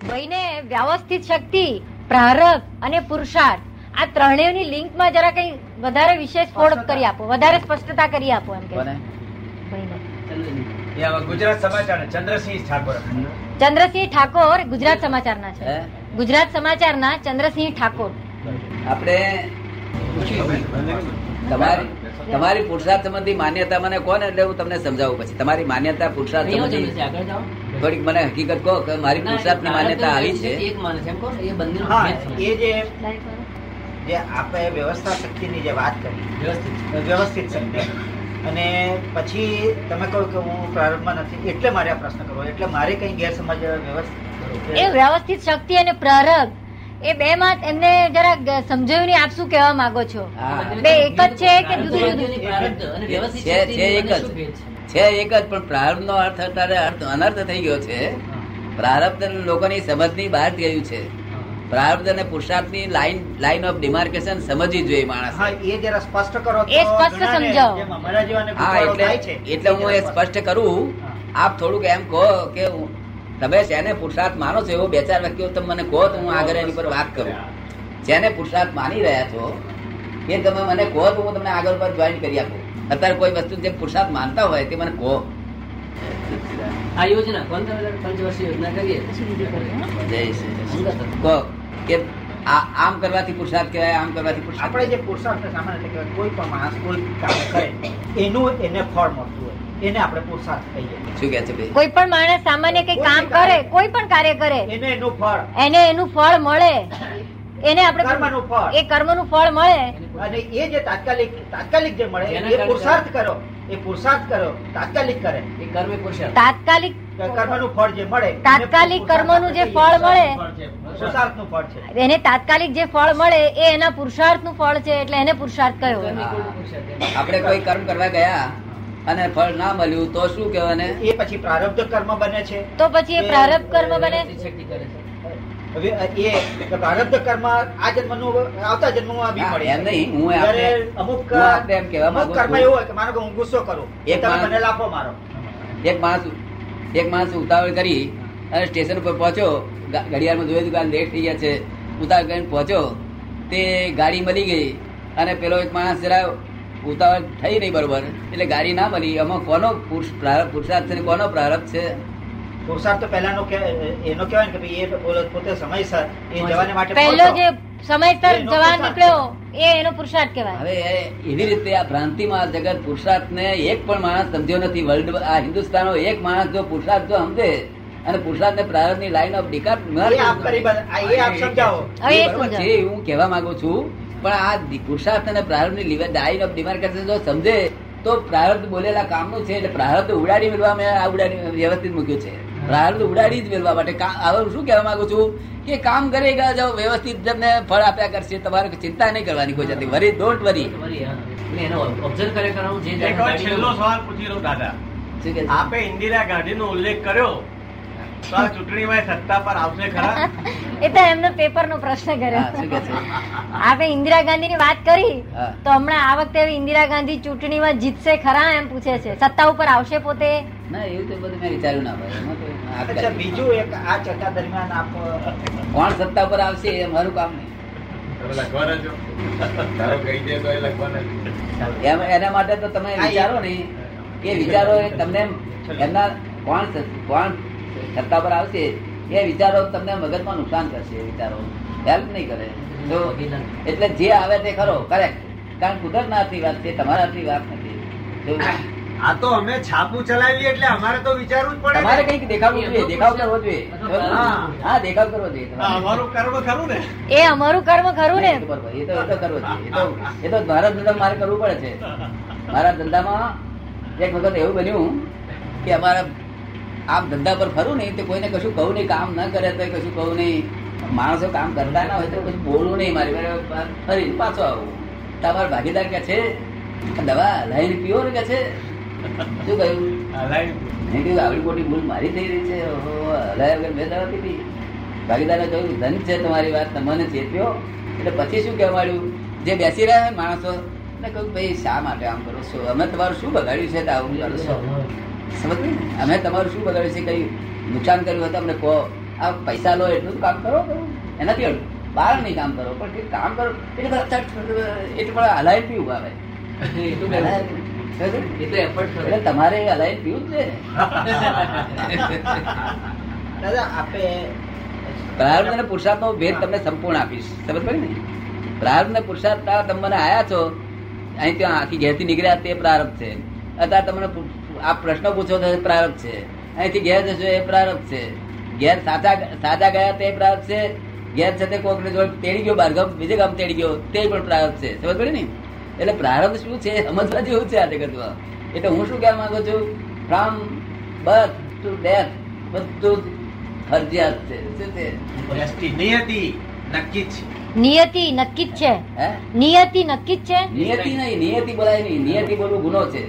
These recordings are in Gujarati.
ભાઈને વ્યવસ્થિત શક્તિ પ્રારબ્ધ અને પુરુષાર્થ. આ ત્રણેયની લિંકમાં જરા કઈ વધારે વિશેષ ફોડ કરી આપો વધારે સ્પષ્ટતા કરી આપો એમ કે. ગુજરાત સમાચાર ચંદ્રસિંહ ઠાકોર. ચંદ્રસિંહ ઠાકોર ગુજરાત સમાચારના છે. ગુજરાત સમાચારના ચંદ્રસિંહ ઠાકોર. આપણે તમારી તમારી પુરુષાર્થ સંબંધી માન્યતા મને કોને? એટલે હું તમને સમજાવું પછી. તમારી માન્યતા પુરુષાર્થ સંબંધી થોડીક મને હકીકત કહો કે મારી પુરુષાર્થની માન્યતા આવી છે? હા એ જે જે આપણે વ્યવસ્થા શક્તિની જે વાત કરી વ્યવસ્થિત. શક્તિ. અને પછી તમે કહો કે હું પ્રારંભમાં નથી એટલે મારે આ પ્રશ્ન કરવો એટલે મારે કઈ ગેરસમજ વ્યવસ્થિત એ વ્યવસ્થિત શક્તિ અને પ્રારંભ એ બે માં એમને જરા સમજાવ્યું નહીં આપ શું કહેવા માંગો છો. બે એક જ છે કે જુદી જુદું છે છે એક જ. છે એક જ પણ પ્રારંભ નો અર્થ અત્યારે અર્થ અનર્થ થઈ ગયો છે. પ્રારબ્ધ લોકોની સમજની બહાર ગયું છે. પ્રારબ્ધ અને પુરુષાર્થની લાઈન લાઈન ઓફ ડિમાર્કેશન સમજવી જોઈએ માણસ. એ જરા સ્પષ્ટ કરો એ સ્પષ્ટ સમજાવો. જેમ અમારા જેવાને હા એટલે એટલે હું એ સ્પષ્ટ કરું. આપ થોડુંક એમ કહો કે તમે જેને પુરુષાર્થ માનો છો એવો બે ચાર વ્યક્તિઓ તમે મને કહો તો હું આગળ એની પર વાત કરું. જેને પુરુષાર્થ માની રહ્યા છો એ તમે મને કહો તો હું તમને આગળ પર જોઈન કરી આપું. અત્યારે કોઈ વસ્તુ જે પુરુષાર્થ માનતા હોય તે મને કહો. આ યોજના પંચવર્ષીય યોજના કરીએ. કહો કે આ આમ કરવાથી પુરુષાર્થ કહેવાય આમ કરવાથી પુરુષાર્થ આપણે જે પુરુષાર્થ સામાન્ય રીતે કહેવાય, કોઈ પણ માણસ કોઈ કામ કરે એનું એને ફળ મળતું હોય એને આપણે પુરુષાર્થ કહીએ. શું કહે છે ભાઈ? કોઈ પણ માણસ સામાન્ય કઈ કામ કરે કોઈ પણ કાર્ય કરે એને એનું ફળ. એને એનું ફળ મળે. એને આપણે કર્મનું ફળ. એ કર્મનું ફળ મળે. અને એ જે તાત્કાલિક તાત્કાલિક જે મળે એ પુરુષાર્થ કરો. એ પુરુષાર્થ કરો તાત્કાલિક કરે. એ કર્મ પુરુષાર્થ. તાત્કાલિક કર્મનું ફળ જે મળે એને તાત્કાલિક કર્મનું જે ફળ મળે. પુરુષાર્થનું ફળ છે. એને તાત્કાલિક જે ફળ મળે એ એના પુરુષાર્થનું ફળ છે એટલે એને પુરુષાર્થ કયો. આપણે કોઈ કર્મ કરવા ગયા અને ફળ ના મળ્યું તો શું કહેવાને એ પછી પ્રારબ્ધ કર્મ બને છે. તો પછી એ પ્રારબ્ધ કર્મ બને. છે. હવે એ પ્રારબ્ધ કર્મ આ જન્મનું આવતા જન્મમાં બી મળે એમ નહીં. હું જ્યારે અમુક એમ કહેવા માંગુ કર્મ છું. હોય કે માનો કે હું ગુસ્સો કરું એક એક તમે મને લાફો મારો. એક માણસ એક માણસ ઉતાવળ કરી અને સ્ટેશન પર પહોંચ્યો. ઘડિયાળમાં જોયું દુકાન લેટ થઈ ગયા છે. ઉતાવળ કરીને પહોંચ્યો. તે ગાડી મળી ગઈ અને પેલો એક માણસ જરા ઉતાવળ થઈ નહીં બરોબર. એટલે ગાડી ના મળી. આમાં કોનો પુરુષ પુરુષાર્થ છે કોનો પ્રારબ્ધ છે? પુરુષાર્થ તો પહેલાનો એનો કહેવાય કે ભાઈ એ પોતે- સમયસર એ જવાને માટે પહેલો જે સમયસર જવા નીકળ્યો એ એનો પુરુષાર્થ કહેવાય. હવે એવી રીતે આ ભ્રાંતિમાં જગત પુરુષાર્થને એક પણ માણસ સમજ્યો નથી. વર્લ્ડ આ હિન્દુસ્તાનનો એક માણસ જો પુરુષાર્થ જો સમજે અને પુરુષાર્થ ને પ્રારબ્ધની લાઈન ઓફ ડિકાર. છે હું કહેવા માંગુ છું. પણ આ પુરુષાર્થ અને પ્રારંભની લાઈન ઓફ ડિમાર્કેશન જો સમજે તો પ્રારબ્ધ બોલેલા કામનું છે એટલે પ્રારબ્ધ ઉડાડી મેળવા મેં આ ઉડાડી વ્યવસ્થિત મૂક્યું છે. પ્રારબ્ધ ઉડાડી જ મેળવા માટે હવે હું શું કહેવા માંગુ છું કે કામ કરેગા જો વ્યવસ્થિત તમને ફળ આપ્યા કરશે તમારે ચિંતા નહીં કરવાની કોઈ જાતની વરી ડોન્ટ વરી છેલ્લો સવાલ પૂછી લઉં દાદા? આપે ઇન્દિરા ગાંધીનો ઉલ્લેખ કર્યો? તો આ ચૂંટણીમાં એ સત્તા પર આવશે ખરા? એ તો એમનો પેપર નો પ્રશ્ન કર્યો. આપે આપણે ઇન્દિરા ગાંધી ની વાત કરી તો હમણાં આ વખતે ઇન્દિરા ગાંધી ચૂંટણીમાં જીતશે ખરા એમ પૂછે છે. સત્તા ઉપર આવશે પોતે? ના એવું તો બધું મેં વિચાર્યું ના ભાઈ બીજું એક આ ચર્ચા દરમિયાન આપ કોણ સત્તા પર આવશે એ મારું કામ નહીં. એના માટે તો તમે વિચારો ને એ વિચારો એ તમને એમના કોણ કોણ સત્તા પર આવશે એ વિચારો તમને મગજમાં નુકસાન કરશે એ વિચારો. હેલ્પ નહીં કરે. તો એટલે જે આવે તે ખરો કરેક્ટ કારણ કુદરત ના વાત છે તમારા વાત નથી. તો આ તો અમે છાપું ચલાવીએ એટલે અમારે તો વિચારવું જ પડે તમારે કંઈક દેખાવું જોઈએ દેખાવ કરવો જોઈએ. હા. હા દેખાવ કરવો જોઈએ અમારું કર્મ ખરું ને. એ અમારું કર્મ ખરું ને. એ તો એ તો કરવો જોઈએ. એ તો એ તો મારા ધંધામાં મારે કરવું પડે છે. મારા ધંધામાં એક વખત એવું બન્યું કે અમારા આમ ધંધા પર ફરું નહીં તો કોઈને કશું કહું નહીં કામ ન કરે તો કશું કહું નહીં. માણસો કામ કરતા ના હોય તો કશું બોલવું નહીં મારી ફરી પાછો આવું. તમારા ભાગીદાર કે છે દવા લઈને પીવો ને કે છે. શું કહ્યું? કીધું આવડી મોટી ભૂલ મારી થઈ રહી છે. હલાયા વગર મેં દવા પીધી. ભાગીદારે કહ્યું ધન છે તમારી વાત તમને ચેત્યો એટલે પછી શું કહેવા માંડ્યું જે બેસી રહ્યા છે માણસો ને કહ્યું ભાઈ શા માટે આમ કરો છો? અમે તમારું શું બગાડ્યું છે? આવું કરો છો. સમજ અમે તમારું શું બગાડ્યું છે? કઈ નુકસાન કર્યું હતું અમને કહો. આ પૈસા લો એટલું કામ કરો. એનાથી. બહાર નહીં કામ કરો પણ કામ કરો. એટલે બધા પણ હલાય એટલે પીવું આવે તમારે હલાઈ પીવું છે દાદા આપે પ્રારબ્ધ અને પુરુષાર્થ નો ભેદ તમને સંપૂર્ણ આપીશ. સમજ પડી ને? પ્રારબ્ધ ને પુરુષાર્થ તમે મને આયા છો અહીં ત્યાં આખી ઘેરથી નીકળ્યા તે પ્રારબ્ધ છે. અત્યારે તમને આ પ્રશ્ન પૂછો તો પ્રારબ્ધ છે. અહીંથી ઘેર જશો એ પ્રારબ્ધ છે. ઘેર સાચા સાચા ગયા તે પ્રારબ્ધ છે. ઘેર છે તે કોક જોડે તેડી ગયો બાર ગામ બીજે ગામ તેડી ગયો તે પણ પ્રારબ્ધ છે. સમજ પડી ને? એટલે પ્રારબ્ધ શું છે? સમજવા જેવું છે આ જગતમાં. એટલે હું શું કહેવા માંગુ છું? ફ્રોમ બર્થ ટુ ડેથ બધું ફરજિયાત છે. શું છે? નિયતિ નક્કી છે. નિયતિ નક્કી જ છે. નિયતિ નક્કી જ છે? નિયતિ નહીં નિયતિ બોલાય નહીં. નિયતિ બોલવું ગુનો છે.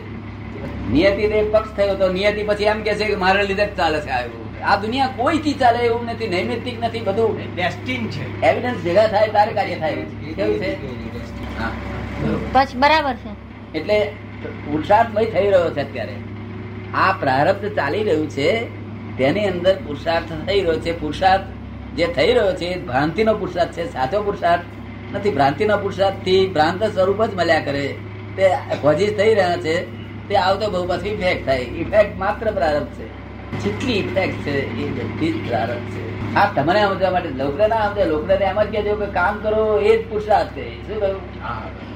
નિયતિ ને પક્ષ થયો તો નિયતિ પછી એમ કે છે કે મારા લીધે જ ચાલે છે આવ્યું આ દુનિયા કોઈ થી ચાલે એવું નથી નૈમિતિક નથી બધું. ડેસ્ટિન છે. એવિડન્સ ભેગા થાય તારે કાર્ય થાય. કેવું છે? હા. પછી બરાબર છે. એટલે પુરુષાર્થમય થઈ રહ્યો છે અત્યારે. આ પ્રારબ્ધ ચાલી રહ્યું છે, તેની અંદર પુરુષાર્થ થઈ રહ્યો છે. પુરુષાર્થ જે થઈ રહ્યો છે ભ્રાંતિનો પુરુષાર્થ છે, સાચો પુરુષાર્થ નથી. ભ્રાંતિનો પુરુષાર્થથી ભ્રાંત સ્વરૂપ જ મળ્યા કરે. તે કોઝિસ થઈ રહ્યા છે, તે આવતો બહુ પછી ઇફેક્ટ થાય. ઇફેક્ટ માત્ર પ્રારબ્ધ છે. જેટલી ઇફેક્ટ છે, એ બધી જ પ્રારબ્ધ છે. આ તમને સમજવા માટે લોકને ના સમજે. લોકને એમ જ કહેજો કે કામ કરો, એ જ પુરુષાર્થ છે. શું કહ્યું.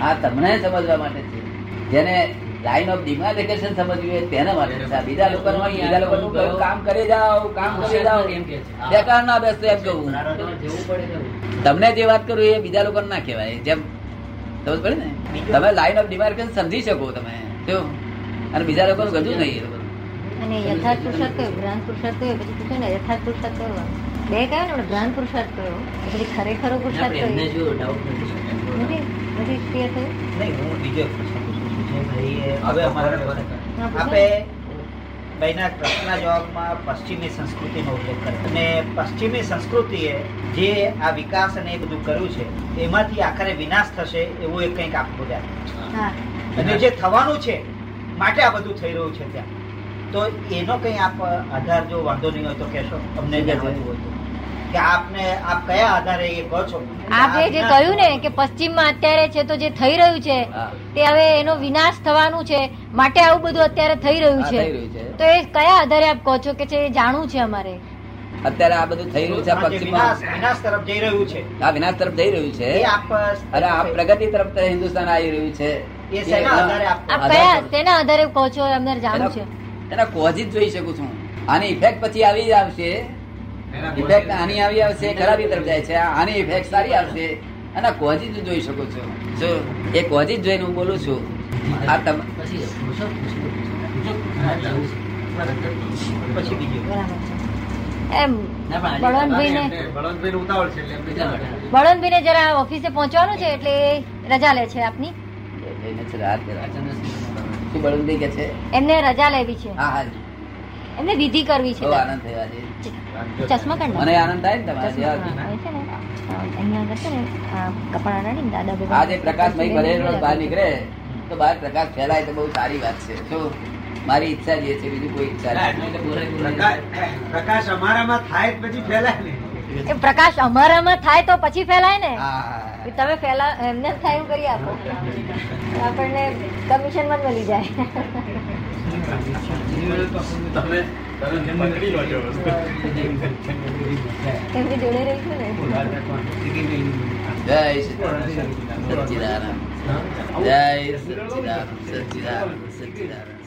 આ તમને સમજવા માટે છે. જેને લાઈન ઓફ ડિમાર્કેશન સમજવી હોય તેના માટે છે. બીજા લોકો બીજા લોકો કામ કરી જાઓ કામ કરી જાઓ. બેકાર ના બેસતો એમ કહું. તમને જે વાત કરું એ બીજા લોકો ના કહેવાય. જેમ સમજ પડે ને? તમે લાઈન ઓફ ડિમાર્કેશન સમજી શકો તમે. કેવું અને બીજા લોકો ગજું નહીં. અને યથાર્થ પુરુષાર્થ કયો? ભ્રાંત પુરુષાર્થ કયો? પછી પૂછે ને યથાર્થ પુરુષાર્થ કયો? બે કયો ને? ભ્રાંત પુરુષાર્થ કયો? પછી ખરેખરો પુરુષાર્થ કયો? નથી નથી નથી થયું નહીં હું બીજો એક પ્રશ્ન પૂછું છું. જે હવે અમારે હા, ભાઈના પ્રશ્નના જવાબમાં પશ્ચિમી સંસ્કૃતિનો ઉલ્લેખ કર્યો. અને પશ્ચિમી સંસ્કૃતિએ જે આ વિકાસ અને એ બધું કર્યું છે એમાંથી આખરે વિનાશ થશે એવું એ કંઈક આપ બોલ્યા. અને જે થવાનું છે માટે આ બધું થઈ રહ્યું છે ત્યાં. તો એનો કઈ આપ આધાર જો વાંધો નહીં હોય તો કહેશો. અમને જાણવું હોય તો. કે આપને આપ કયા આધારે એ કહો છો? આપે જે કહ્યું ને કે પશ્ચિમમાં અત્યારે છે તો જે થઈ રહ્યું છે તે હવે એનો વિનાશ થવાનું છે માટે આવું બધું અત્યારે થઈ રહ્યું છે. તો એ કયા આધારે આપ કહો છો કે છે એ જાણવું છે અમારે? અત્યારે આ બધું થઈ રહ્યું છે આ પશ્ચિમમાં. વિનાશ તરફ જઈ રહ્યું છે. આ વિનાશ તરફ જઈ રહ્યું છે. અરે આ પ્રગતિ તરફ તો હિન્દુસ્તાન આવી રહ્યું છે. એ શેના આધારે આપ આપ કયા તેના આધારે કહો છો અમને જાણવું છે. એના- એના કોઝ જ જોઈ શકું છું. આની ઇફેક્ટ પછી આવી જ આવશે ઇફેક્ટ આની આવી આવશે ખરાબી તરફ જાય છે. આની ઇફેક્ટ સારી આવશે. અને કોઝ જ જોઈ શકો છો. જો એ કોઝ જ જોઈને હું બોલું છું આ તમ એમ બળવંતભાઈ જરા ઓફિસે પહોંચવાનું છે એટલે રજા લે છે આપની? બળવંતભાઈ કે છે? એમને રજા લેવી છે. હા હા. એમને વિધિ કરવી છે. આનંદ થયો ચશ્મા કાઢ મને આનંદ થાય ને તમારે છે ને અહીંયા આગળ છે ને કપડા નાડી દાદા ભગવાન આ જે ભરેલો બહાર નીકળે તો બહાર પ્રકાશ ફેલાય તો બહુ સારી વાત છે. શું મારી ઈચ્છા જે છે બીજું કોઈ ઈચ્છા. પ્રકાશ અમારામાં થાય પછી ફેલાય ને. એ પ્રકાશ અમારામાં થાય તો પછી ફેલાય ને? એ તમે ફેલા એમને જ થાય એવું કરી આપો આપણને કમિશનમાં જ મળી જાય. તમે તમે. જોડે રહીશું ને જય સચ્ચિદાનંદ જય સચ્ચિદાનંદ સચ્ચિદાનંદ સચ્ચિદાનંદ